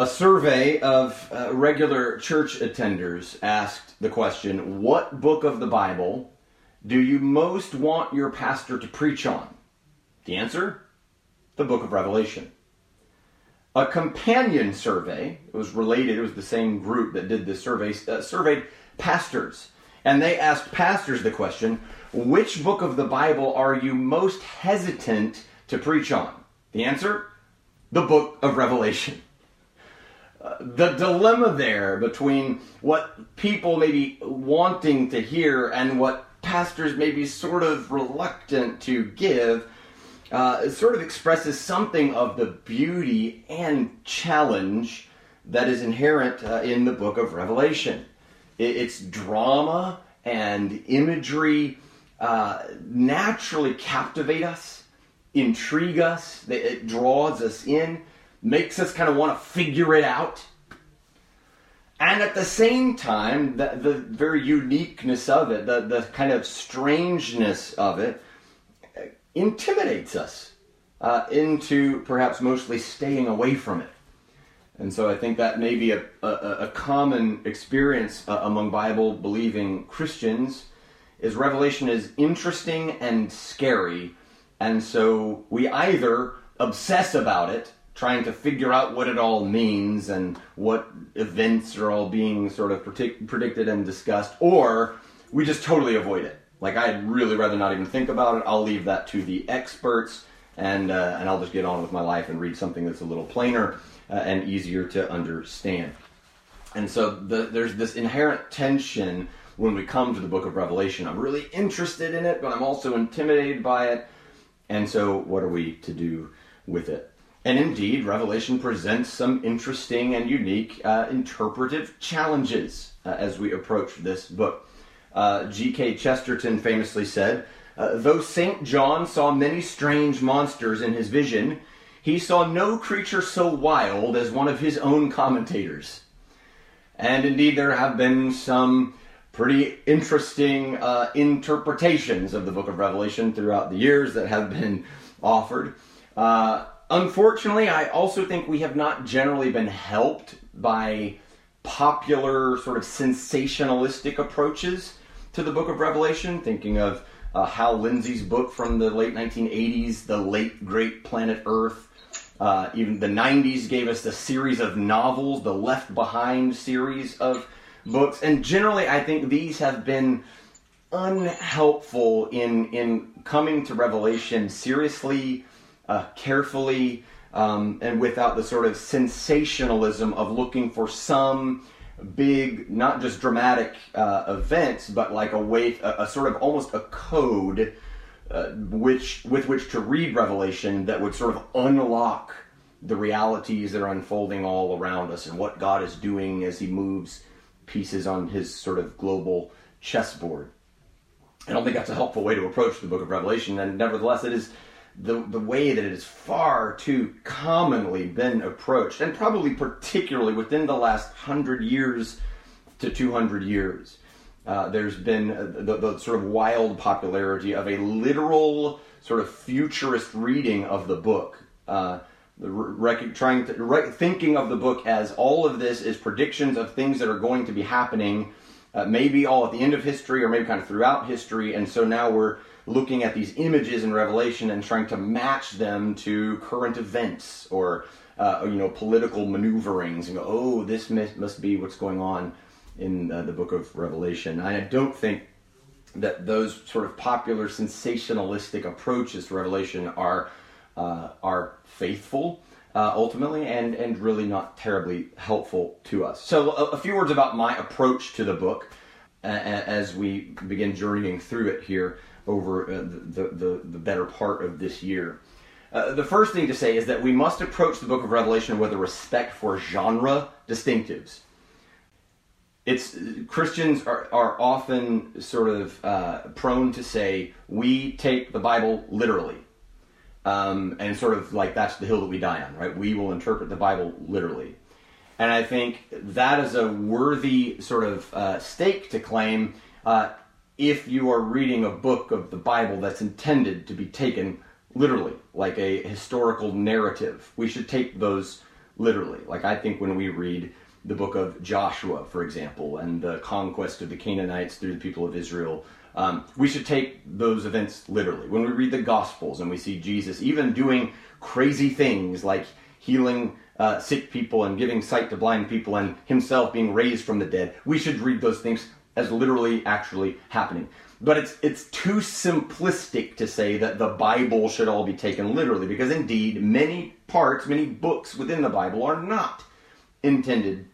A survey of uh, regular church attenders asked the question What book of the Bible do you most want your pastor to preach on? The answer? The book of Revelation. A companion survey, it was related, it was the same group that did this survey, uh, surveyed pastors. And they asked pastors the question Which book of the Bible are you most hesitant to preach on? The answer? The book of Revelation the dilemma there between what people may be wanting to hear and what pastors may be sort of reluctant to give uh, sort of expresses something of the beauty and challenge that is inherent uh, in the book of Revelation. Its drama and imagery uh, naturally captivate us, intrigue us, it draws us in makes us kind of want to figure it out. And at the same time, the, the very uniqueness of it, the, the kind of strangeness of it, intimidates us uh, into perhaps mostly staying away from it. And so I think that may be a, a, a common experience uh, among Bible believing Christians is Revelation is interesting and scary. And so we either obsess about it trying to figure out what it all means and what events are all being sort of predict- predicted and discussed, or we just totally avoid it. Like I'd really rather not even think about it. I'll leave that to the experts, and uh, and I'll just get on with my life and read something that's a little plainer uh, and easier to understand. And so the, there's this inherent tension when we come to the book of Revelation. I'm really interested in it, but I'm also intimidated by it. And so, what are we to do with it? And indeed, Revelation presents some interesting and unique uh, interpretive challenges uh, as we approach this book. Uh, G.K. Chesterton famously said, uh, Though St. John saw many strange monsters in his vision, he saw no creature so wild as one of his own commentators. And indeed, there have been some pretty interesting uh, interpretations of the book of Revelation throughout the years that have been offered. Uh, Unfortunately, I also think we have not generally been helped by popular, sort of sensationalistic approaches to the book of Revelation, thinking of uh, Hal Lindsey's book from the late 1980s, The Late Great Planet Earth. Uh, even the 90s gave us the series of novels, the Left Behind series of books. And generally, I think these have been unhelpful in, in coming to Revelation seriously uh, carefully um, and without the sort of sensationalism of looking for some big, not just dramatic uh, events, but like a way, a, a, sort of almost a code, uh, which with which to read Revelation that would sort of unlock the realities that are unfolding all around us and what God is doing as He moves pieces on His sort of global chessboard. I don't think that's a helpful way to approach the Book of Revelation, and nevertheless, it is the, the way that it has far too commonly been approached, and probably particularly within the last hundred years to 200 years. Uh, there's been the, the, sort of wild popularity of a literal, sort of futurist reading of the book. Uh, the rec- trying to re- thinking of the book as all of this is predictions of things that are going to be happening, uh, maybe all at the end of history or maybe kind of throughout history, and so now we're looking at these images in Revelation and trying to match them to current events or uh, you know political maneuverings and go, oh, this must be what's going on in uh, the book of Revelation. I don't think that those sort of popular sensationalistic approaches to Revelation are uh, are faithful. Uh, ultimately, and and really not terribly helpful to us. So, a, a few words about my approach to the book as we begin journeying through it here over uh, the, the, the, better part of this year. Uh, the first thing to say is that we must approach the book of Revelation with a respect for genre distinctives. It's Christians are, are often sort of uh, prone to say we take the Bible literally, um, and sort of like that's the hill that we die on, right? We will interpret the Bible literally, and I think that is a worthy sort of uh, stake to claim uh, if you are reading a book of the Bible that's intended to be taken literally, like a historical narrative. We should take those literally. Like I think when we read the book of Joshua, for example, and the conquest of the Canaanites through the people of Israel, um, we should take those events literally. When we read the Gospels and we see Jesus even doing crazy things like healing uh, sick people and giving sight to blind people and himself being raised from the dead, we should read those things as literally actually happening. But it's it's too simplistic to say that the Bible should all be taken literally because indeed many parts, many books within the Bible are not intended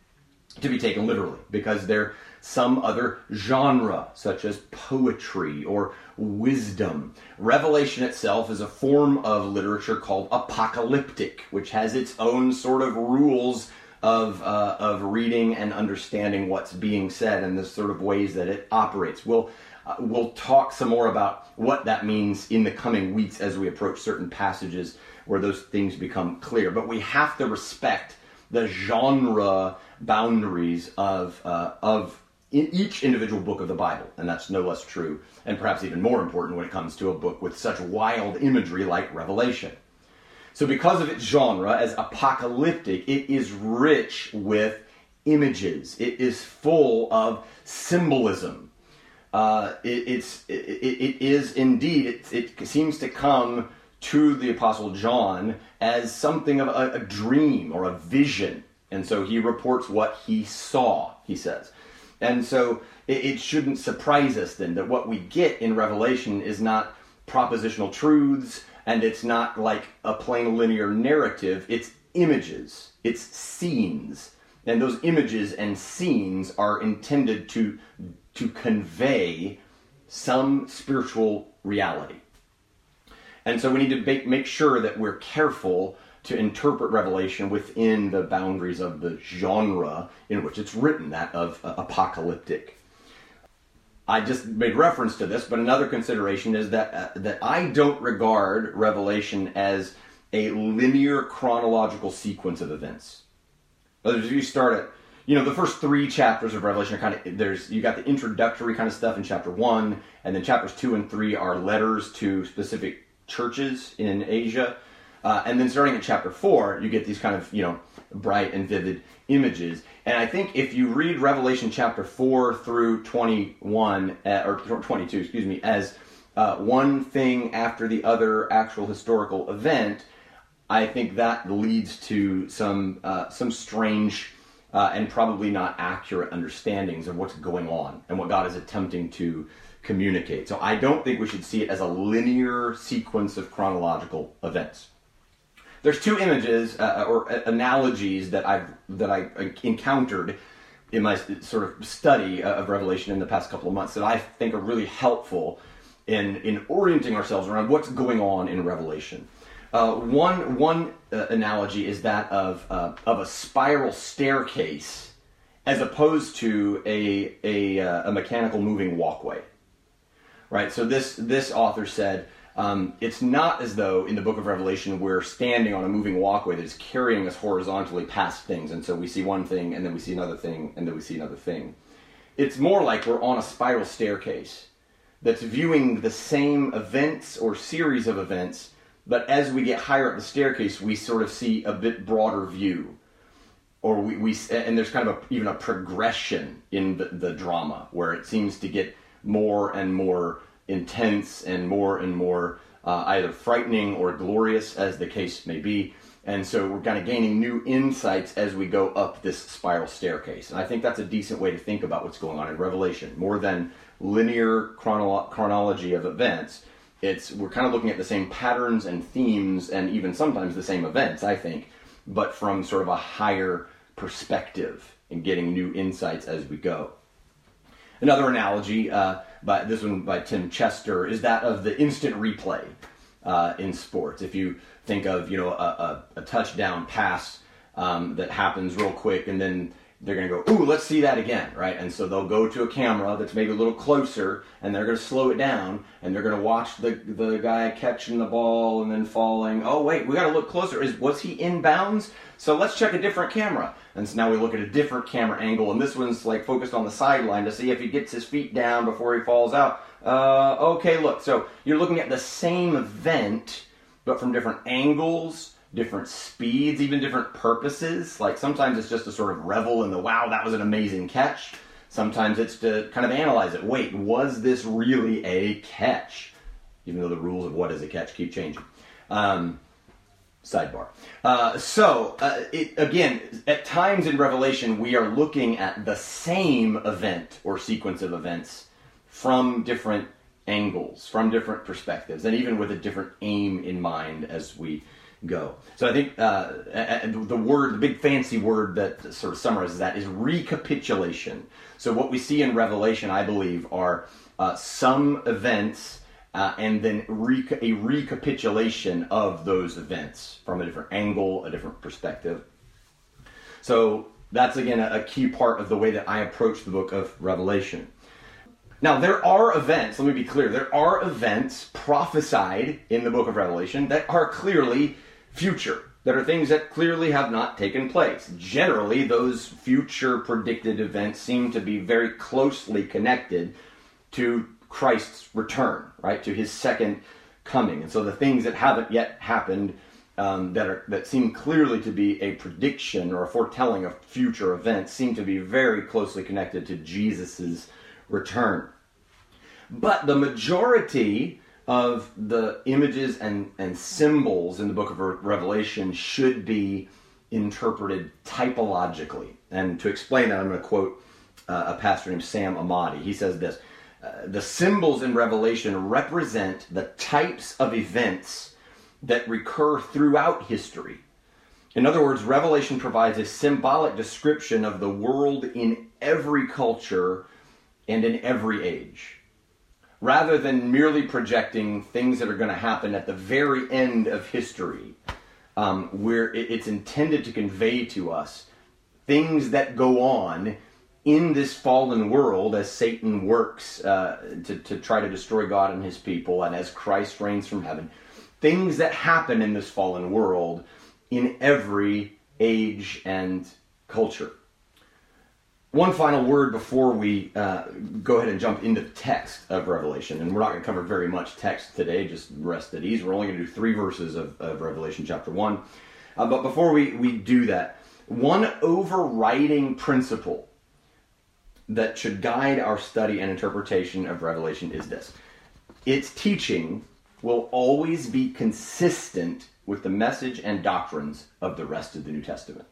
to be taken literally because they're some other genre, such as poetry or wisdom. Revelation itself is a form of literature called apocalyptic, which has its own sort of rules of, uh, of reading and understanding what's being said and the sort of ways that it operates. We'll, uh, we'll talk some more about what that means in the coming weeks as we approach certain passages where those things become clear. But we have to respect the genre boundaries of, uh, of in each individual book of the Bible, and that's no less true, and perhaps even more important when it comes to a book with such wild imagery like Revelation. So, because of its genre as apocalyptic, it is rich with images. It is full of symbolism. Uh, it, it's, it, it is indeed, it, it seems to come to the Apostle John as something of a, a dream or a vision. And so he reports what he saw, he says. And so it, it shouldn't surprise us then that what we get in Revelation is not propositional truths and it's not like a plain linear narrative, it's images, it's scenes. And those images and scenes are intended to, to convey some spiritual reality. And so we need to make, sure that we're careful to interpret Revelation within the boundaries of the genre in which it's written, that of uh, apocalyptic. I just made reference to this, but another consideration is that uh, that I don't regard Revelation as a linear chronological sequence of events. If you start at, you know, the first three chapters of Revelation are kind of there's you got the introductory kind of stuff in chapter one, and then chapters two and three are letters to specific churches in Asia. Uh, and then starting at chapter four, you get these kind of, you know, bright and vivid images. And I think if you read Revelation chapter 4 through 21, uh, or 22, excuse me, as uh, one thing after the other actual historical event, I think that leads to some, uh, some strange uh, and probably not accurate understandings of what's going on and what God is attempting to communicate. So I don't think we should see it as a linear sequence of chronological events there's two images uh, or analogies that I've that I encountered in my sort of study of Revelation in the past couple of months that I think are really helpful in in orienting ourselves around what's going on in Revelation. Uh, one one uh, analogy is that of uh, of a spiral staircase as opposed to a a, uh, a mechanical moving walkway. Right. So this this author said um, it's not as though in the book of Revelation we're standing on a moving walkway that is carrying us horizontally past things, and so we see one thing, and then we see another thing, and then we see another thing. It's more like we're on a spiral staircase that's viewing the same events or series of events, but as we get higher up the staircase, we sort of see a bit broader view. Or we, we and there's kind of a, even a progression in the, the drama where it seems to get more and more intense and more and more uh, either frightening or glorious, as the case may be. And so we're kind of gaining new insights as we go up this spiral staircase. And I think that's a decent way to think about what's going on in Revelation. More than linear chronolo- chronology of events, it's we're kind of looking at the same patterns and themes and even sometimes the same events, I think, but from sort of a higher perspective and getting new insights as we go. Another analogy, uh, by this one by Tim Chester, is that of the instant replay uh, in sports. If you think of you know a, a, a touchdown pass um, that happens real quick, and then they're going to go, ooh, let's see that again, right? And so they'll go to a camera that's maybe a little closer, and they're going to slow it down, and they're going to watch the the guy catching the ball and then falling. Oh wait, we got to look closer. Is was he in bounds? So let's check a different camera. And so now we look at a different camera angle, and this one's like focused on the sideline to see if he gets his feet down before he falls out. Uh, okay, look, so you're looking at the same event, but from different angles, different speeds, even different purposes. Like sometimes it's just to sort of revel in the wow, that was an amazing catch. Sometimes it's to kind of analyze it. Wait, was this really a catch? Even though the rules of what is a catch keep changing. Um, sidebar. Uh, so, uh, it, again, at times in Revelation, we are looking at the same event or sequence of events from different angles, from different perspectives, and even with a different aim in mind as we go. So I think uh, the word, the big fancy word that sort of summarizes that is recapitulation. So what we see in Revelation, I believe, are uh, some events uh, and then a recapitulation of those events from a different angle, a different perspective. So that's again a, a key part of the way that I approach the book of Revelation. Now, there are events, let me be clear, there are events prophesied in the book of Revelation that are clearly future, that are things that clearly have not taken place. Generally, those future predicted events seem to be very closely connected to Christ's return, right, to his second coming. And so the things that haven't yet happened um, that are that seem clearly to be a prediction or a foretelling of future events seem to be very closely connected to Jesus's return. But the majority of the images and, and symbols in the book of Revelation should be interpreted typologically. And to explain that, I'm going to quote uh, a pastor named Sam Amadi. He says this uh, The symbols in Revelation represent the types of events that recur throughout history. In other words, Revelation provides a symbolic description of the world in every culture and in every age rather than merely projecting things that are going to happen at the very end of history, um, where it's intended to convey to us things that go on in this fallen world as Satan works uh, to, to try to destroy God and his people, and as Christ reigns from heaven. Things that happen in this fallen world in every age and culture. One final word before we uh, go ahead and jump into the text of Revelation. And we're not going to cover very much text today, just rest at ease. We're only going to do three verses of, of Revelation chapter 1. Uh, but before we, we do that, one overriding principle that should guide our study and interpretation of Revelation is this its teaching will always be consistent with the message and doctrines of the rest of the New Testament.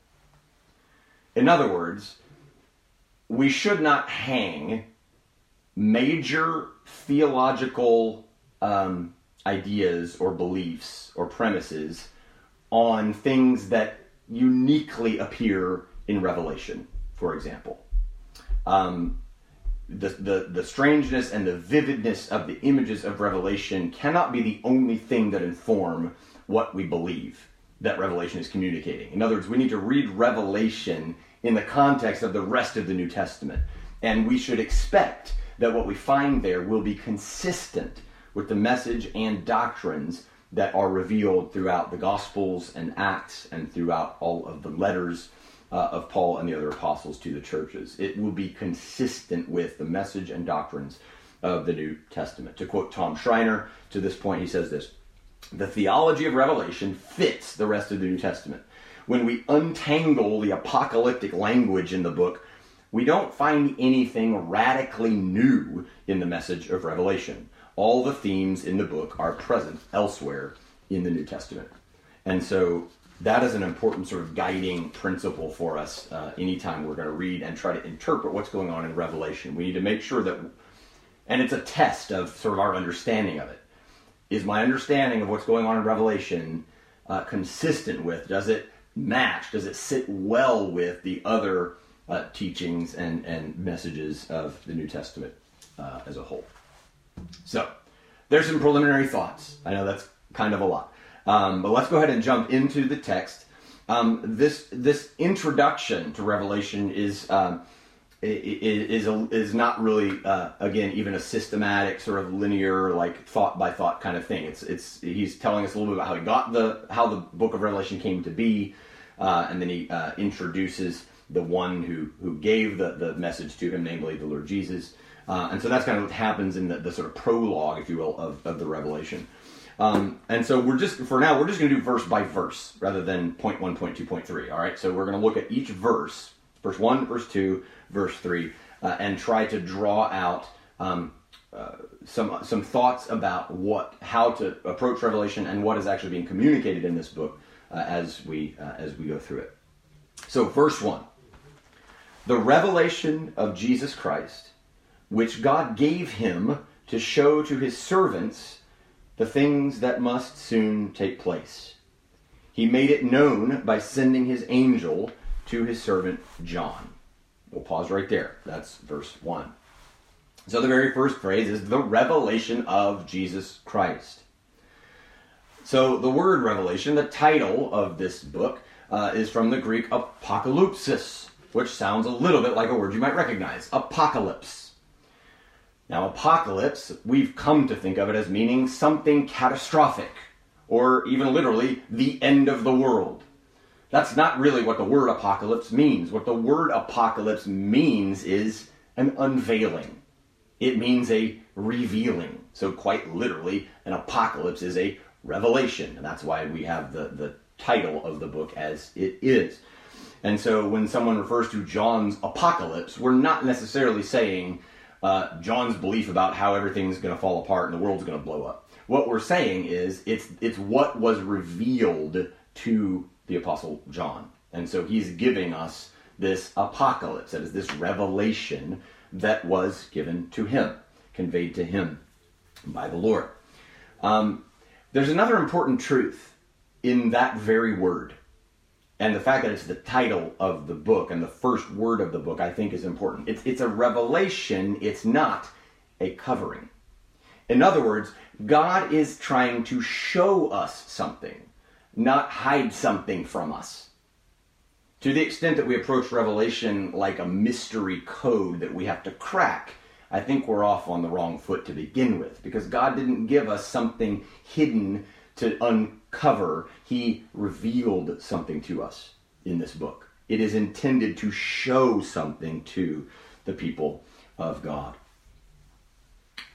In other words, we should not hang major theological um, ideas or beliefs or premises on things that uniquely appear in Revelation, for example. Um, the, the, the strangeness and the vividness of the images of Revelation cannot be the only thing that inform what we believe that Revelation is communicating. In other words, we need to read Revelation in the context of the rest of the New Testament. And we should expect that what we find there will be consistent with the message and doctrines that are revealed throughout the Gospels and Acts and throughout all of the letters uh, of Paul and the other apostles to the churches. It will be consistent with the message and doctrines of the New Testament. To quote Tom Schreiner, to this point, he says this The theology of Revelation fits the rest of the New Testament when we untangle the apocalyptic language in the book, we don't find anything radically new in the message of Revelation. All the themes in the book are present elsewhere in the New Testament. And so that is an important sort of guiding principle for us uh, anytime we're going to read and try to interpret what's going on in Revelation. We need to make sure that, and it's a test of sort of our understanding of it. Is my understanding of what's going on in Revelation uh, consistent with, does it match? Does it sit well with the other uh, teachings and, and messages of the New Testament uh, as a whole? So, there's some preliminary thoughts. I know that's kind of a lot. Um, but let's go ahead and jump into the text. Um, this this introduction to Revelation is um, is is not really uh, again even a systematic sort of linear like thought by thought kind of thing. It's it's he's telling us a little bit about how he got the how the book of Revelation came to be, uh, and then he uh, introduces the one who who gave the the message to him, namely the Lord Jesus. Uh, and so that's kind of what happens in the, the sort of prologue, if you will, of, of the Revelation. Um, and so we're just for now we're just going to do verse by verse rather than point one, point two, point three. All right. So we're going to look at each verse, verse one, verse two, verse three, uh, and try to draw out um, uh, some some thoughts about what how to approach Revelation and what is actually being communicated in this book uh, as we uh, as we go through it. So verse one, the revelation of Jesus Christ, which God gave him to show to his servants the things that must soon take place. He made it known by sending his angel to his servant John. We'll pause right there. That's verse 1. So the very first phrase is the revelation of Jesus Christ. So the word revelation, the title of this book, uh, is from the Greek apocalypsis, which sounds a little bit like a word you might recognize apocalypse. Now, apocalypse, we've come to think of it as meaning something catastrophic, or even literally, the end of the world. That's not really what the word apocalypse means. What the word apocalypse means is an unveiling. It means a revealing. So, quite literally, an apocalypse is a revelation. And that's why we have the, the title of the book as it is. And so, when someone refers to John's apocalypse, we're not necessarily saying uh, John's belief about how everything's going to fall apart and the world's going to blow up. What we're saying is it's it's what was revealed to the apostle John, and so he's giving us this apocalypse, that is this revelation that was given to him, conveyed to him by the Lord. Um, there's another important truth in that very word. And the fact that it's the title of the book and the first word of the book, I think, is important. It's, it's a revelation, it's not a covering. In other words, God is trying to show us something, not hide something from us. To the extent that we approach Revelation like a mystery code that we have to crack, I think we're off on the wrong foot to begin with because God didn't give us something hidden to uncover, he revealed something to us in this book. It is intended to show something to the people of God.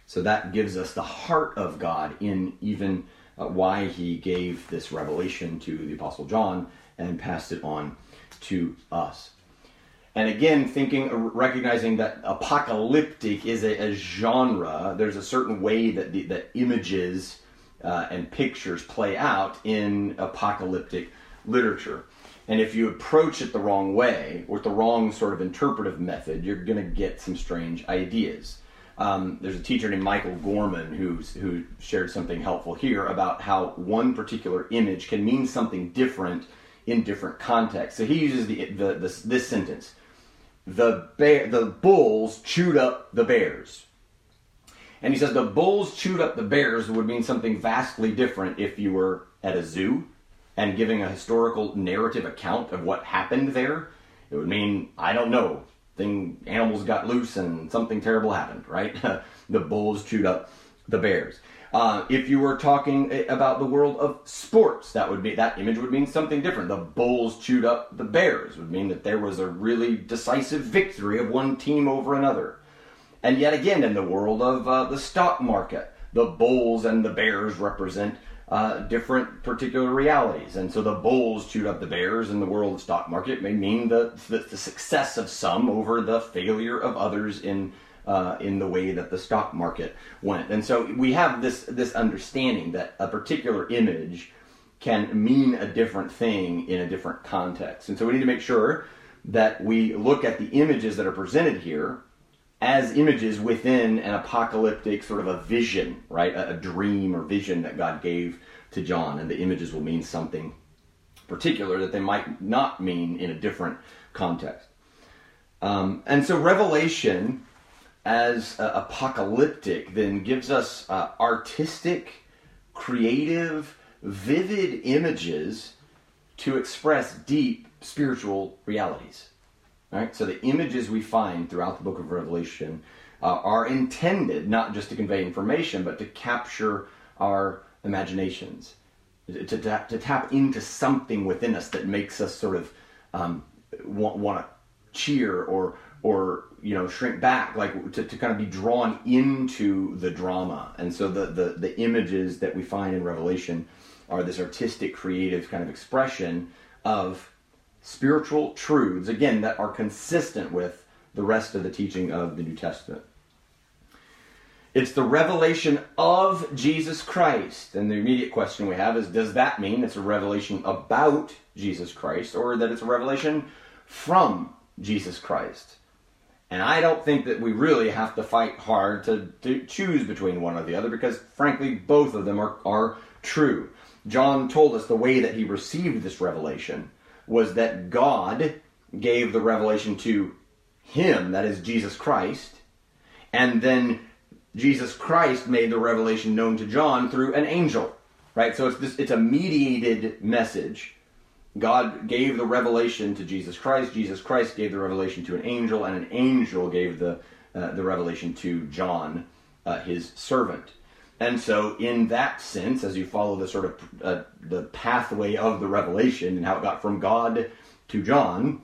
So that gives us the heart of God in even uh, why he gave this revelation to the Apostle John and passed it on to us. And again, thinking, recognizing that apocalyptic is a, a genre, there's a certain way that the, that images uh, and pictures play out in apocalyptic literature. And if you approach it the wrong way, with the wrong sort of interpretive method, you're going to get some strange ideas. Um, there's a teacher named Michael Gorman who's, who shared something helpful here about how one particular image can mean something different in different contexts. So he uses the, the this, this sentence: the bear, the bulls chewed up the bears. And he says the bulls chewed up the bears would mean something vastly different if you were at a zoo and giving a historical narrative account of what happened there. It would mean, I don't know, thing animals got loose and something terrible happened, right? the bulls chewed up the bears. Uh, if you were talking about the world of sports, that would be that image would mean something different. The bulls chewed up the bears would mean that there was a really decisive victory of one team over another. And yet again, in the world of uh, the stock market, the bulls and the bears represent uh, different particular realities. And so the bulls chewed up the bears in the world of stock market may mean the, the, the success of some over the failure of others in uh, in the way that the stock market went. And so we have this this understanding that a particular image can mean a different thing in a different context. And so we need to make sure that we look at the images that are presented here as images within an apocalyptic sort of a vision, right? A, a, dream or vision that God gave to John. And the images will mean something particular that they might not mean in a different context. Um, and so Revelation as uh, apocalyptic then gives us uh, artistic, creative, vivid images to express deep spiritual realities. So the images we find throughout the book of Revelation uh, are intended not just to convey information, but to capture our imaginations, to, to, to tap into something within us that makes us sort of um, want, want to cheer or or you know shrink back like to, to kind of be drawn into the drama. And so the, the the images that we find in revelation are this artistic creative kind of expression of spiritual truths again that are consistent with the rest of the teaching of the new testament. It's the revelation of jesus christ. And the immediate question we have is does that mean it's a revelation about jesus christ or that it's a revelation from jesus christ? And I don't think that we really have to fight hard to, to choose between one or the other because, frankly, both of them are, are true. John told us the way that he received this revelation was that God gave the revelation to him, that is Jesus Christ, and then Jesus Christ made the revelation known to John through an angel. Right? So it's this it's a mediated message God gave the revelation to Jesus Christ. Jesus Christ gave the revelation to an angel, and an angel gave the uh, the revelation to John, uh, his servant. And so, in that sense, as you follow the sort of uh, the pathway of the revelation and how it got from God to John,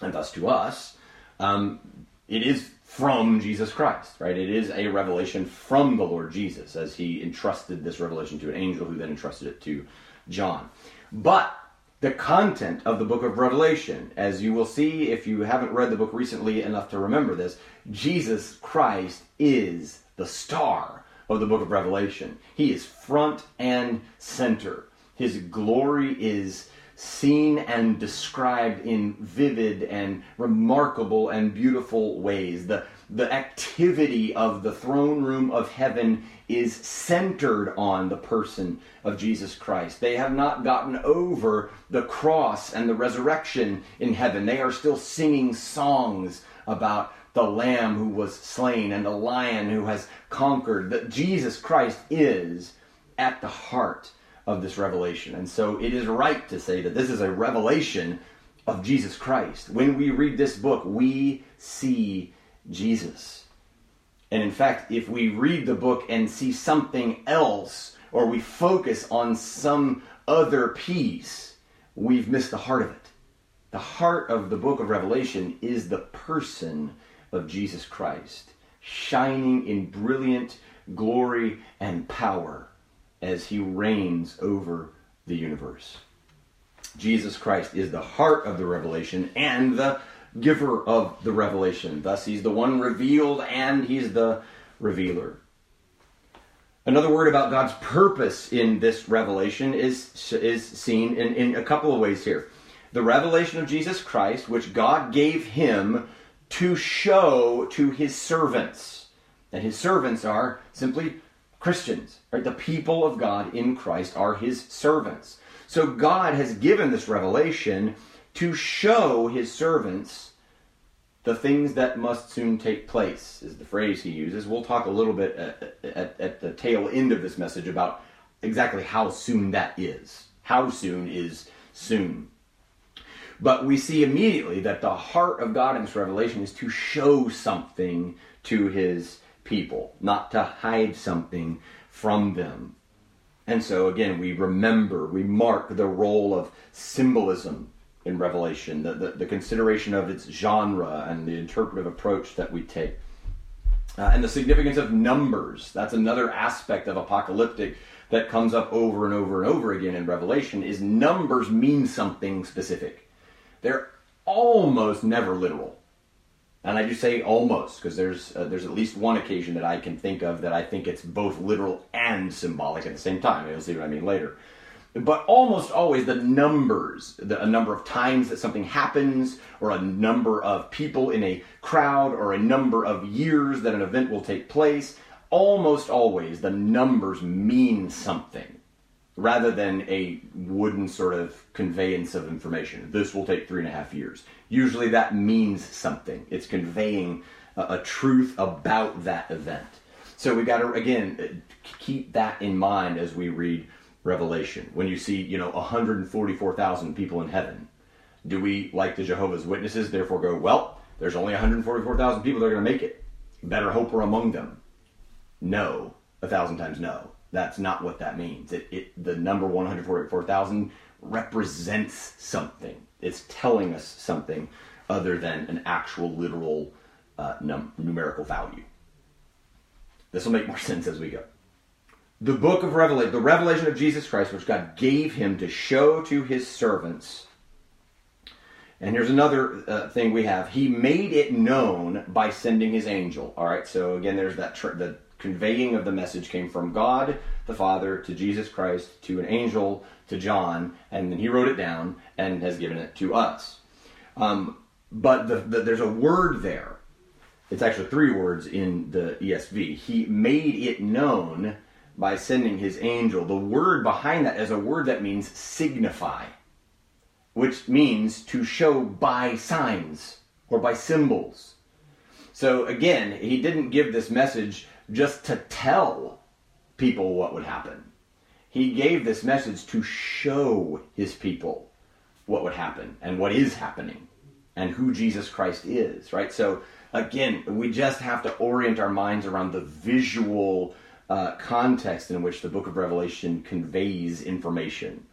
and thus to us, um, it is from Jesus Christ, right? It is a revelation from the Lord Jesus, as He entrusted this revelation to an angel, who then entrusted it to John. But the content of the book of Revelation. As you will see if you haven't read the book recently enough to remember this, Jesus Christ is the star of the book of Revelation. He is front and center. His glory is seen and described in vivid and remarkable and beautiful ways. The, the activity of the throne room of heaven is centered on the person of Jesus Christ. They have not gotten over the cross and the resurrection in heaven. They are still singing songs about the lamb who was slain and the lion who has conquered. That Jesus Christ is at the heart of this revelation. And so it is right to say that this is a revelation of Jesus Christ. When we read this book, we see Jesus. And in fact, if we read the book and see something else, or we focus on some other piece, we've missed the heart of it. The heart of the book of Revelation is the person of Jesus Christ, shining in brilliant glory and power as he reigns over the universe. Jesus Christ is the heart of the revelation and the giver of the revelation. Thus, he's the one revealed and he's the revealer. Another word about God's purpose in this revelation is, is seen in, in a couple of ways here. The revelation of Jesus Christ, which God gave him to show to his servants. And his servants are simply Christians, right? The people of God in Christ are his servants. So God has given this revelation to show his servants the things that must soon take place, is the phrase he uses. We'll talk a little bit at, at, at, the tail end of this message about exactly how soon that is. How soon is soon. But we see immediately that the heart of God in this revelation is to show something to his people, not to hide something from them. And so, again, we remember, we mark the role of symbolism in Revelation, the, the, the consideration of its genre and the interpretive approach that we take. Uh, and the significance of numbers. That's another aspect of apocalyptic that comes up over and over and over again in Revelation is numbers mean something specific. They're almost never literal and I do say almost because there's uh, there's at least one occasion that I can think of that I think it's both literal and symbolic at the same time. You'll see what I mean later. But almost always the numbers, the, a number of times that something happens, or a number of people in a crowd, or a number of years that an event will take place, almost always the numbers mean something rather than a wooden sort of conveyance of information. This will take three and a half years. Usually that means something. It's conveying a, a truth about that event. So we got to again uh, keep that in mind as we read Revelation. When you see, you know, 144,000 people in heaven, do we, like the Jehovah's Witnesses, therefore go, well, there's only 144,000 people that are going to make it. Better hope we're among them. No, a thousand times no. That's not what that means. It, it the number 144,000 represents something. It's telling us something other than an actual literal uh, num- numerical value. This will make more sense as we go. The book of Revelation, the revelation of Jesus Christ, which God gave him to show to his servants. And here's another uh, thing we have. He made it known by sending his angel. All right, so again, there's that tr- the conveying of the message came from God the Father to Jesus Christ to an angel to John, and then he wrote it down and has given it to us. Um, but the, the, there's a word there it's actually three words in the ESV. He made it known by sending his angel. The word behind that is a word that means signify, which means to show by signs or by symbols. So again, he didn't give this message just to tell people what would happen. He gave this message to show his people what would happen and what is happening and who Jesus Christ is, right? So again, we just have to orient our minds around the visual uh, context in which the book of Revelation conveys information.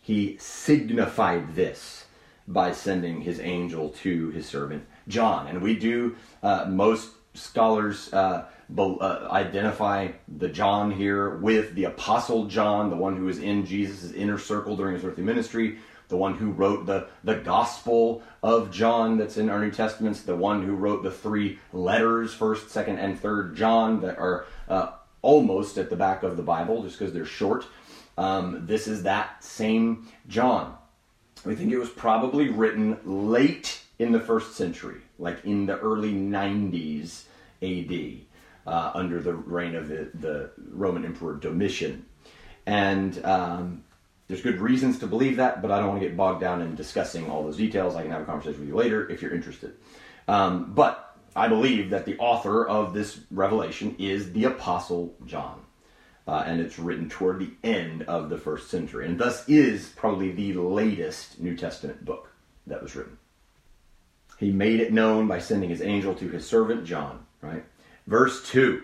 He signified this by sending his angel to his servant John. And we do, uh, most scholars uh, be, uh, identify the John here with the Apostle John, the one who was in Jesus' inner circle during his earthly ministry the one who wrote the, the Gospel of John that's in our New Testaments, the one who wrote the three letters, 1st, 2nd, and 3rd John, that are uh, almost at the back of the Bible just because they're short. Um, this is that same John. We think it was probably written late in the first century, like in the early 90s AD, uh, under the reign of the, the Roman Emperor Domitian. And um, there's good reasons to believe that, but I don't want to get bogged down in discussing all those details. I can have a conversation with you later if you're interested. Um, but I believe that the author of this revelation is the Apostle John. Uh, and it's written toward the end of the first century, and thus is probably the latest New Testament book that was written. He made it known by sending his angel to his servant John, right? Verse 2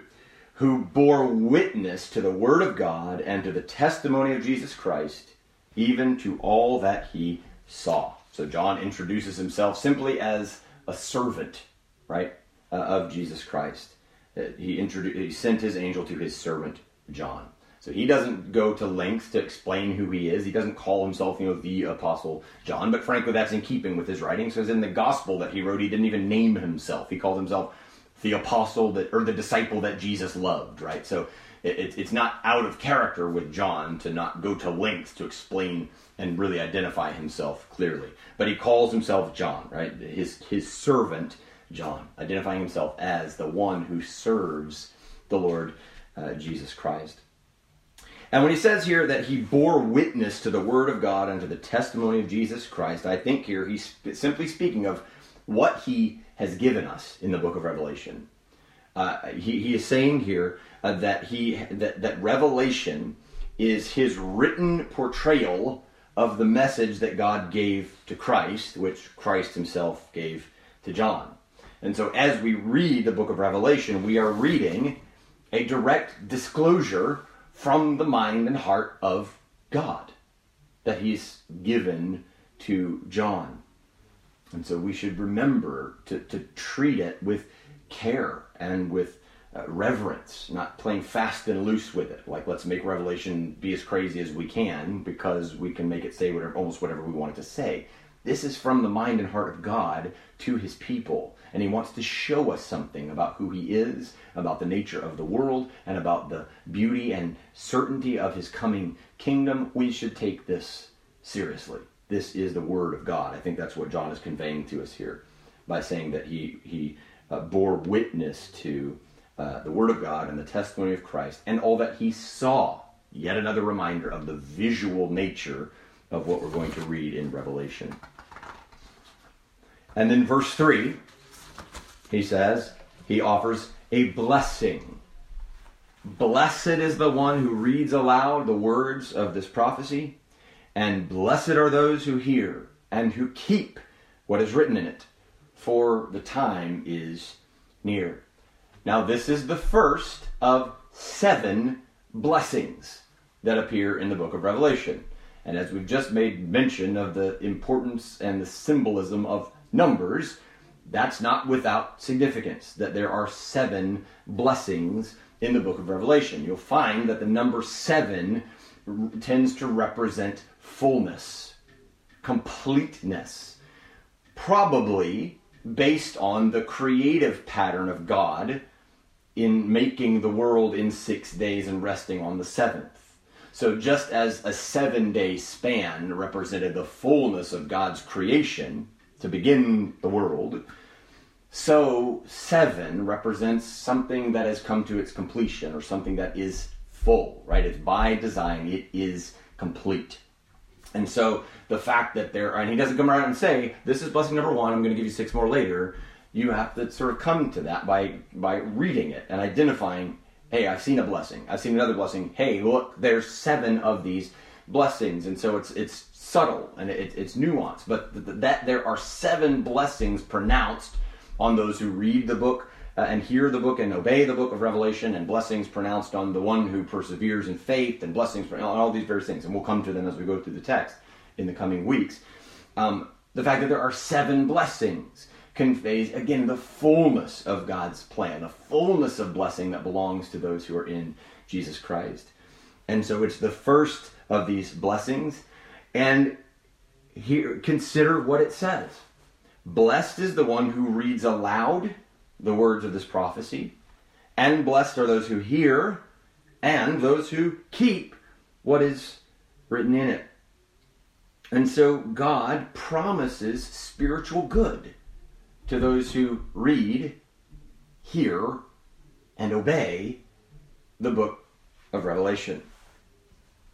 who bore witness to the word of God and to the testimony of Jesus Christ, even to all that he saw. So John introduces himself simply as a servant, right, uh, of Jesus Christ. Uh, he, introduced, he sent his angel to his servant John. So he doesn't go to lengths to explain who he is. He doesn't call himself, you know, the apostle John. But frankly, that's in keeping with his writings. Because in the gospel that he wrote, he didn't even name himself. He called himself the apostle that or the disciple that Jesus loved, right? So it, it's not out of character with John to not go to lengths to explain and really identify himself clearly. But he calls himself John, right? His his servant John, identifying himself as the one who serves the Lord uh, Jesus Christ. And when he says here that he bore witness to the word of God and to the testimony of Jesus Christ, I think here he's simply speaking of what he has given us in the book of Revelation. Uh, he, he is saying here uh, that he that, that revelation is his written portrayal of the message that God gave to Christ, which Christ himself gave to John. And so as we read the book of Revelation, we are reading a direct disclosure from the mind and heart of God that he's given to John. And so we should remember to, to treat it with care and with uh, reverence, not playing fast and loose with it. Like, let's make Revelation be as crazy as we can because we can make it say whatever, almost whatever we want it to say. This is from the mind and heart of God to his people. And he wants to show us something about who he is, about the nature of the world, and about the beauty and certainty of his coming kingdom. We should take this seriously. This is the word of God. I think that's what John is conveying to us here by saying that he, he uh, bore witness to uh, the Word of God and the testimony of Christ and all that he saw. Yet another reminder of the visual nature of what we're going to read in Revelation. And then verse 3, he says, he offers a blessing. Blessed is the one who reads aloud the words of this prophecy, and blessed are those who hear and who keep what is written in it for the time is near. Now, this is the first of seven blessings that appear in the book of Revelation. And as we've just made mention of the importance and the symbolism of numbers, that's not without significance, that there are seven blessings in the book of Revelation. You'll find that the number seven tends to represent fullness, completeness, probably based on the creative pattern of God in making the world in six days and resting on the seventh. So, just as a seven day span represented the fullness of God's creation to begin the world, so seven represents something that has come to its completion or something that is full, right? It's by design, it is complete. And so the fact that there, and he doesn't come around and say, this is blessing number one, I'm going to give you six more later. You have to sort of come to that by, by reading it and identifying, hey, I've seen a blessing. I've seen another blessing. Hey, look, there's seven of these blessings. And so it's, it's subtle and it, it's nuanced, but th- that there are seven blessings pronounced on those who read the book uh, and hear the book and obey the book of Revelation, and blessings pronounced on the one who perseveres in faith, and blessings on all these various things. And we'll come to them as we go through the text in the coming weeks. Um, the fact that there are seven blessings conveys, again, the fullness of God's plan, the fullness of blessing that belongs to those who are in Jesus Christ. And so it's the first of these blessings. And here, consider what it says. Blessed is the one who reads aloud the words of this prophecy, and blessed are those who hear and those who keep what is written in it. And so God promises spiritual good to those who read, hear, and obey the book of Revelation.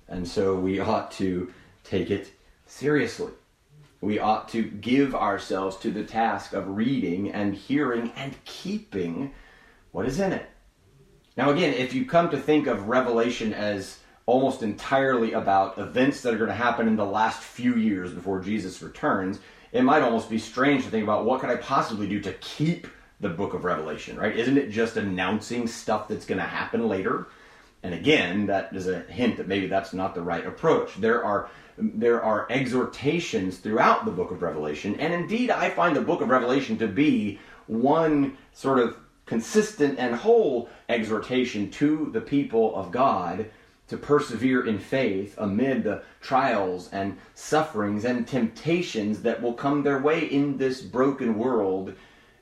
And so we ought to take it seriously we ought to give ourselves to the task of reading and hearing and keeping what is in it. Now, again, if you come to think of Revelation as almost entirely about events that are going to happen in the last few years before Jesus returns, it might almost be strange to think about what could I possibly do to keep the book of Revelation, right? Isn't it just announcing stuff that's going to happen later? And again, that is a hint that maybe that's not the right approach. There are there are exhortations throughout the book of Revelation, and indeed, I find the book of Revelation to be one sort of consistent and whole exhortation to the people of God to persevere in faith amid the trials and sufferings and temptations that will come their way in this broken world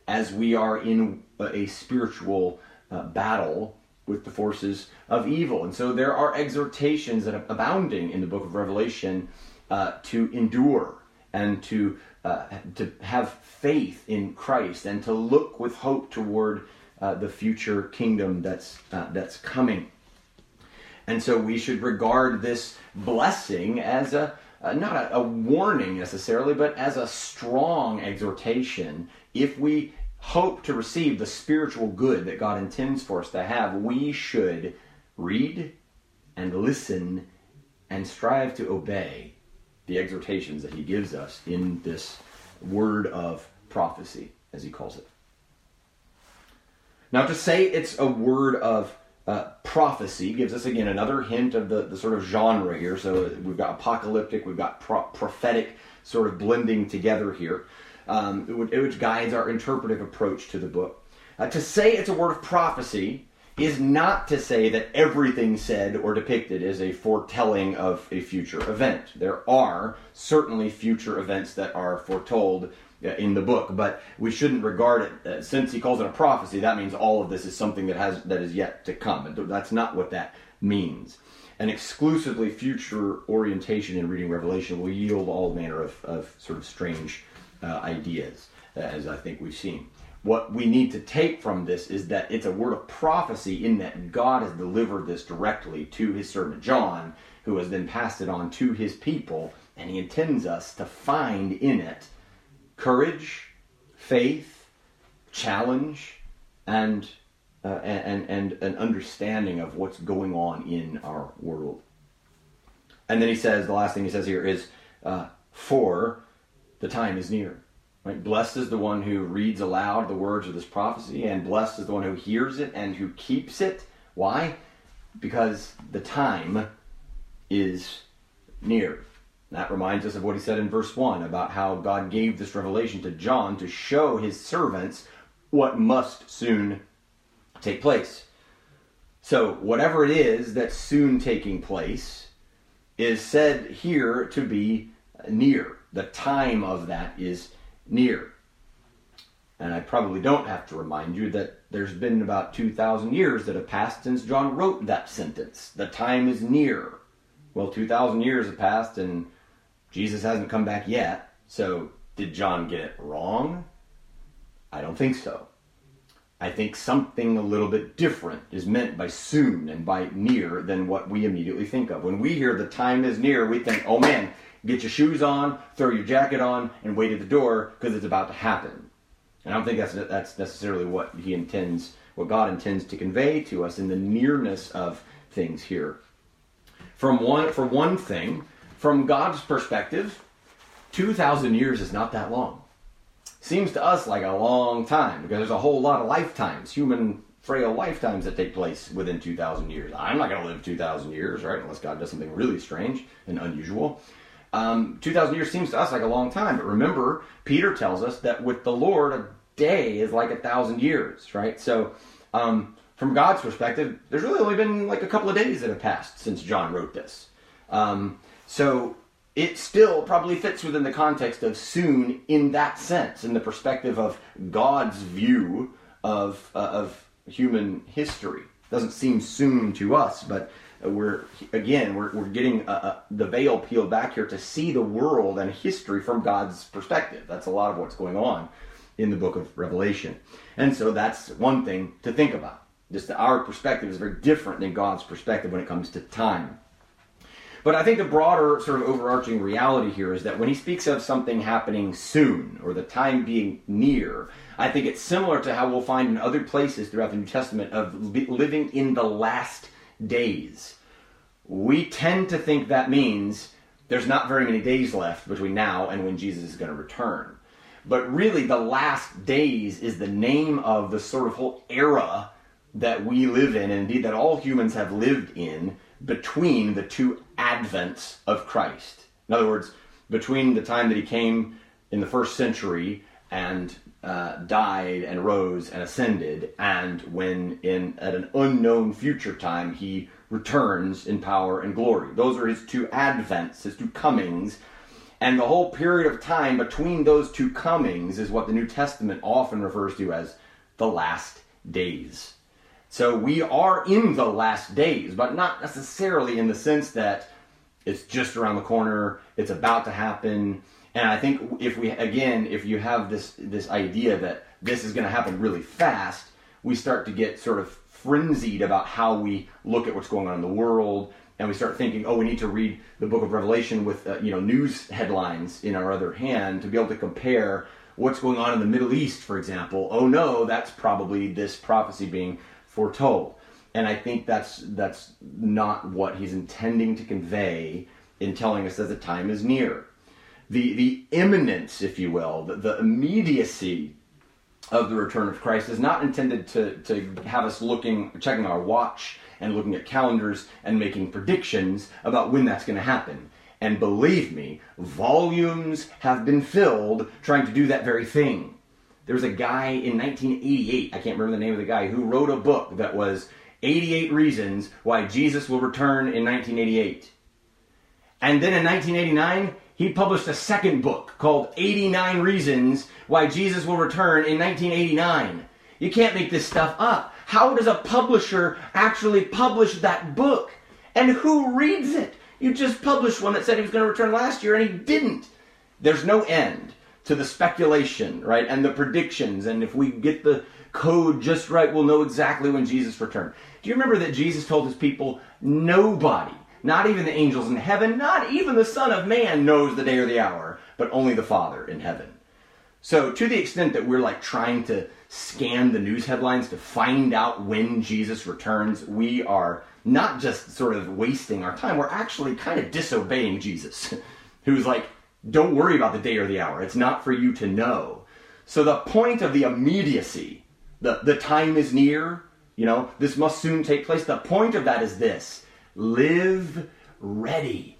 as we are in a spiritual uh, battle with the forces of evil. And so there are exhortations that are abounding in the book of Revelation uh, to endure and to uh, to have faith in Christ and to look with hope toward uh, the future kingdom that's uh, that's coming. And so we should regard this blessing as a not a, a warning necessarily, but as a strong exhortation if we hope to receive the spiritual good that God intends for us to have, we should read and listen and strive to obey the exhortations that He gives us in this word of prophecy, as He calls it. Now, to say it's a word of uh, prophecy gives us again another hint of the, the sort of genre here. So we've got apocalyptic, we've got pro- prophetic sort of blending together here um, which guides our interpretive approach to the book. Uh, to say it's a word of prophecy is not to say that everything said or depicted is a foretelling of a future event. There are certainly future events that are foretold uh, in the book, but we shouldn't regard it uh, since he calls it a prophecy. That means all of this is something that has that is yet to come. That's not what that means. An exclusively future orientation in reading Revelation will yield all manner of, of sort of strange uh, ideas, uh, as I think we've seen. What we need to take from this is that it's a word of prophecy in that God has delivered this directly to his servant John, who has then passed it on to his people, and he intends us to find in it courage, faith, challenge, and uh, and, and an understanding of what's going on in our world. And then he says, the last thing he says here is, uh, for the time is near. Right? Blessed is the one who reads aloud the words of this prophecy, and blessed is the one who hears it and who keeps it. Why? Because the time is near. That reminds us of what he said in verse 1 about how God gave this revelation to John to show his servants what must soon take place. So, whatever it is that's soon taking place is said here to be near. The time of that is near. And I probably don't have to remind you that there's been about 2,000 years that have passed since John wrote that sentence. The time is near. Well, 2,000 years have passed and Jesus hasn't come back yet. So, did John get it wrong? I don't think so. I think something a little bit different is meant by soon and by near than what we immediately think of. When we hear the time is near, we think, oh man, get your shoes on, throw your jacket on, and wait at the door because it's about to happen. And I don't think that's that's necessarily what he intends, what God intends to convey to us in the nearness of things here. From one, for one thing, from God's perspective, two thousand years is not that long. Seems to us like a long time because there's a whole lot of lifetimes, human frail lifetimes that take place within 2,000 years. I'm not going to live 2,000 years, right? Unless God does something really strange and unusual. Um, 2,000 years seems to us like a long time, but remember, Peter tells us that with the Lord, a day is like a thousand years, right? So, um, from God's perspective, there's really only been like a couple of days that have passed since John wrote this. Um, so, it still probably fits within the context of soon in that sense, in the perspective of God's view of, uh, of human history. Doesn't seem soon to us, but we're again we're, we're getting uh, uh, the veil peeled back here to see the world and history from God's perspective. That's a lot of what's going on in the book of Revelation, and so that's one thing to think about. Just our perspective is very different than God's perspective when it comes to time. But I think the broader sort of overarching reality here is that when he speaks of something happening soon or the time being near, I think it's similar to how we'll find in other places throughout the New Testament of living in the last days. We tend to think that means there's not very many days left between now and when Jesus is going to return. But really, the last days is the name of the sort of whole era that we live in, and indeed that all humans have lived in between the two advents of Christ. In other words, between the time that he came in the first century and uh, died and rose and ascended, and when in at an unknown future time he returns in power and glory. Those are his two advents, his two comings. And the whole period of time between those two comings is what the New Testament often refers to as the last days. So we are in the last days, but not necessarily in the sense that it's just around the corner, it's about to happen. And I think if we again, if you have this this idea that this is going to happen really fast, we start to get sort of frenzied about how we look at what's going on in the world, and we start thinking, oh, we need to read the Book of Revelation with uh, you know news headlines in our other hand to be able to compare what's going on in the Middle East, for example. Oh no, that's probably this prophecy being foretold. And I think that's that's not what he's intending to convey in telling us that the time is near. The the imminence, if you will, the, the immediacy of the return of Christ is not intended to, to have us looking, checking our watch and looking at calendars and making predictions about when that's going to happen. And believe me, volumes have been filled trying to do that very thing. There was a guy in 1988, I can't remember the name of the guy, who wrote a book that was 88 Reasons Why Jesus Will Return in 1988. And then in 1989, he published a second book called 89 Reasons Why Jesus Will Return in 1989. You can't make this stuff up. How does a publisher actually publish that book? And who reads it? You just published one that said he was going to return last year and he didn't. There's no end to the speculation, right, and the predictions. And if we get the code just right, we'll know exactly when Jesus returned. Do you remember that Jesus told his people, nobody, not even the angels in heaven, not even the Son of Man knows the day or the hour, but only the Father in heaven. So, to the extent that we're like trying to scan the news headlines to find out when Jesus returns, we are not just sort of wasting our time, we're actually kind of disobeying Jesus, who's like, don't worry about the day or the hour. It's not for you to know. So the point of the immediacy, the, the time is near, you know, this must soon take place. The point of that is this live ready.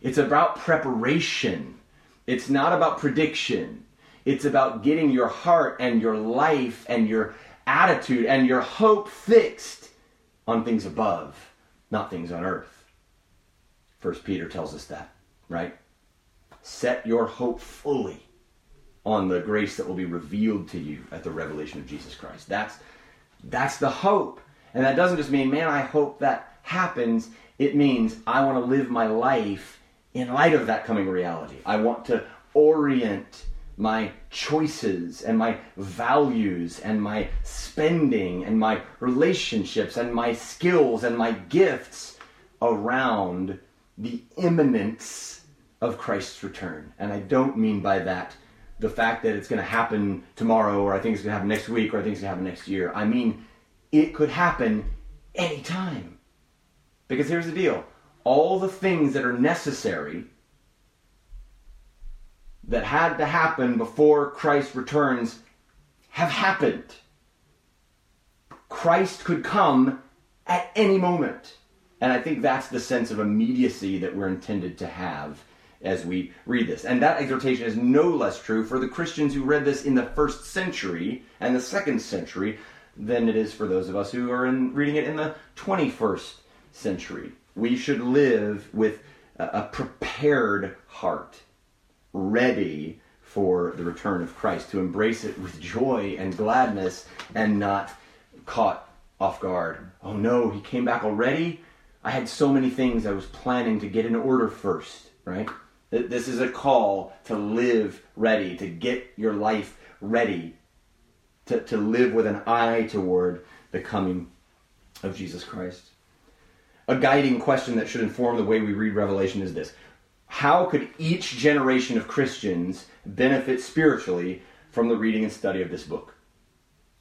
It's about preparation. It's not about prediction. It's about getting your heart and your life and your attitude and your hope fixed on things above, not things on earth. First Peter tells us that, right? Set your hope fully on the grace that will be revealed to you at the revelation of Jesus Christ. That's that's the hope. And that doesn't just mean, man, I hope that happens. It means I want to live my life in light of that coming reality. I want to orient my choices and my values and my spending and my relationships and my skills and my gifts around the imminence of Christ's return. And I don't mean by that the fact that it's going to happen tomorrow or I think it's going to happen next week or I think it's going to happen next year. I mean, it could happen anytime. Because here's the deal all the things that are necessary that had to happen before Christ returns have happened. Christ could come at any moment. And I think that's the sense of immediacy that we're intended to have as we read this. And that exhortation is no less true for the Christians who read this in the first century and the second century than it is for those of us who are in, reading it in the 21st century. We should live with a prepared heart, ready for the return of Christ, to embrace it with joy and gladness and not caught off guard. Oh no, he came back already? I had so many things I was planning to get in order first, right? This is a call to live ready, to get your life ready, to, to live with an eye toward the coming of Jesus Christ. A guiding question that should inform the way we read Revelation is this How could each generation of Christians benefit spiritually from the reading and study of this book?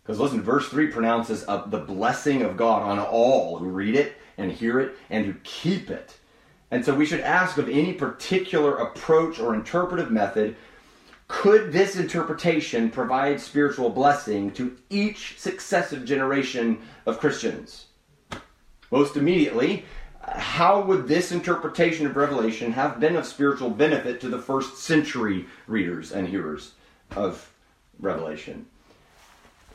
Because listen, verse 3 pronounces the blessing of God on all who read it and hear it and who keep it. And so we should ask of any particular approach or interpretive method could this interpretation provide spiritual blessing to each successive generation of Christians? Most immediately, how would this interpretation of Revelation have been of spiritual benefit to the first century readers and hearers of Revelation?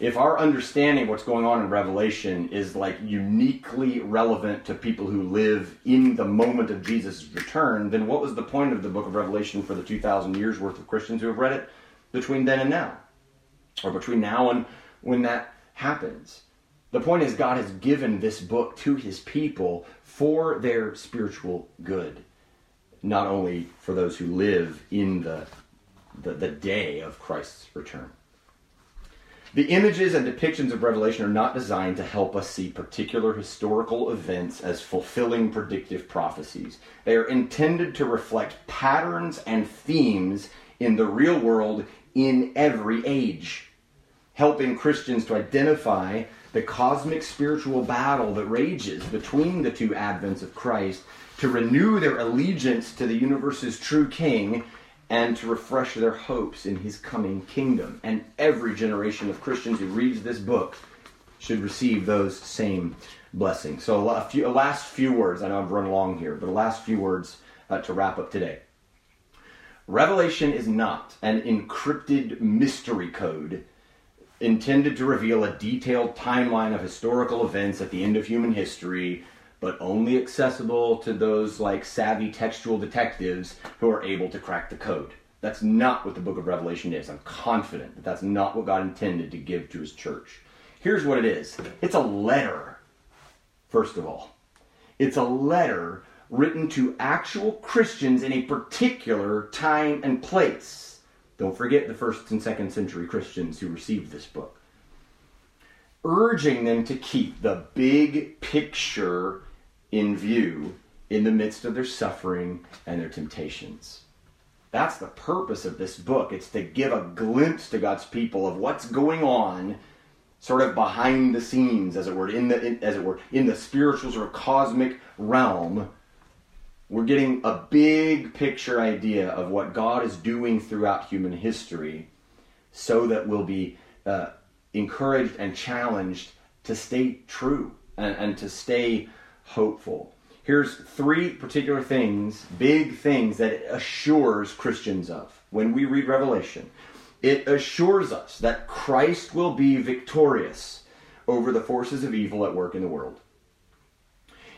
if our understanding of what's going on in Revelation is like uniquely relevant to people who live in the moment of Jesus' return, then what was the point of the book of Revelation for the 2,000 years worth of Christians who have read it between then and now? Or between now and when that happens? The point is, God has given this book to his people for their spiritual good, not only for those who live in the, the, the day of Christ's return. The images and depictions of Revelation are not designed to help us see particular historical events as fulfilling predictive prophecies. They are intended to reflect patterns and themes in the real world in every age, helping Christians to identify the cosmic spiritual battle that rages between the two advents of Christ, to renew their allegiance to the universe's true king, and to refresh their hopes in his coming kingdom. And every generation of Christians who reads this book should receive those same blessings. So, a, few, a last few words. I know I've run long here, but a last few words uh, to wrap up today. Revelation is not an encrypted mystery code intended to reveal a detailed timeline of historical events at the end of human history but only accessible to those like savvy textual detectives who are able to crack the code. That's not what the book of Revelation is. I'm confident that that's not what God intended to give to his church. Here's what it is it's a letter, first of all. It's a letter written to actual Christians in a particular time and place. Don't forget the first and second century Christians who received this book. Urging them to keep the big picture in view in the midst of their suffering and their temptations. That's the purpose of this book. It's to give a glimpse to God's people of what's going on sort of behind the scenes as it were in the in, as it were in the spiritual sort of cosmic realm. We're getting a big picture idea of what God is doing throughout human history so that we'll be uh, encouraged and challenged to stay true and, and to stay hopeful. here's three particular things, big things that it assures Christians of when we read Revelation. It assures us that Christ will be victorious over the forces of evil at work in the world.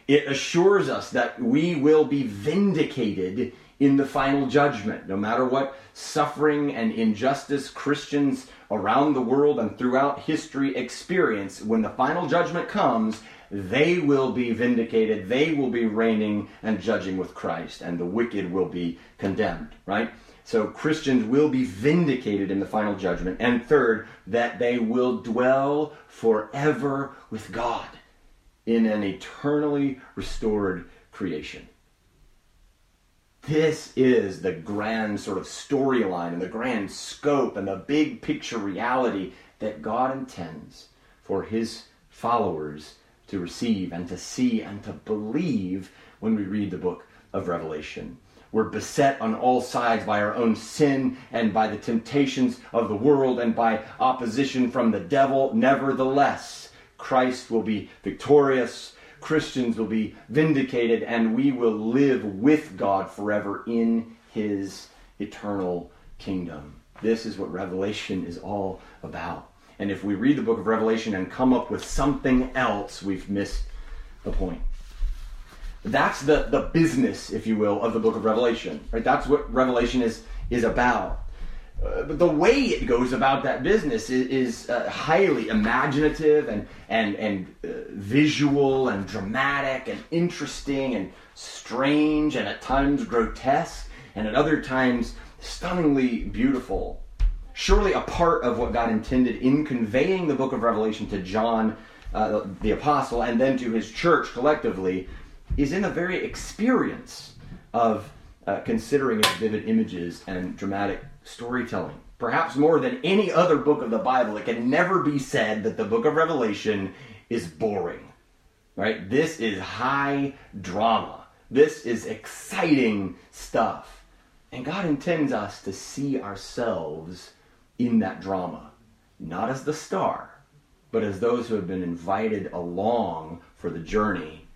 It assures us that we will be vindicated in the final judgment. No matter what suffering and injustice Christians around the world and throughout history experience, when the final judgment comes, they will be vindicated. They will be reigning and judging with Christ, and the wicked will be condemned, right? So Christians will be vindicated in the final judgment. And third, that they will dwell forever with God in an eternally restored creation. This is the grand sort of storyline and the grand scope and the big picture reality that God intends for his followers to receive and to see and to believe when we read the book of Revelation. We're beset on all sides by our own sin and by the temptations of the world and by opposition from the devil. Nevertheless, Christ will be victorious Christians will be vindicated and we will live with God forever in his eternal kingdom. This is what Revelation is all about. And if we read the book of Revelation and come up with something else, we've missed the point. That's the, the business, if you will, of the book of Revelation. Right? That's what Revelation is, is about. Uh, but the way it goes about that business is, is uh, highly imaginative and and and uh, visual and dramatic and interesting and strange and at times grotesque and at other times stunningly beautiful. Surely a part of what God intended in conveying the book of Revelation to John, uh, the apostle, and then to his church collectively, is in the very experience of uh, considering its vivid images and dramatic storytelling. Perhaps more than any other book of the Bible, it can never be said that the book of Revelation is boring. Right? This is high drama. This is exciting stuff. And God intends us to see ourselves in that drama, not as the star, but as those who have been invited along for the journey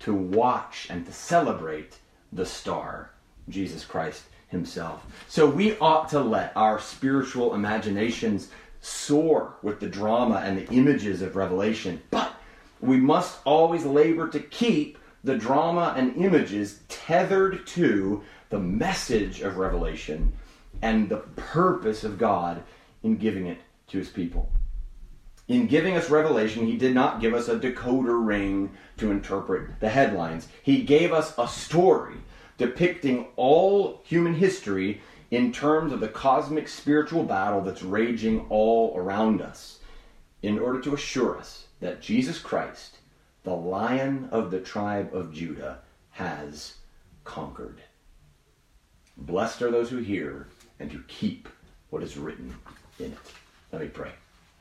to watch and to celebrate the star, Jesus Christ himself. So we ought to let our spiritual imaginations soar with the drama and the images of Revelation. But we must always labor to keep the drama and images tethered to the message of Revelation and the purpose of God in giving it to his people. In giving us revelation, he did not give us a decoder ring to interpret the headlines. He gave us a story depicting all human history in terms of the cosmic spiritual battle that's raging all around us, in order to assure us that Jesus Christ, the lion of the tribe of Judah, has conquered. Blessed are those who hear and who keep what is written in it. Let me pray.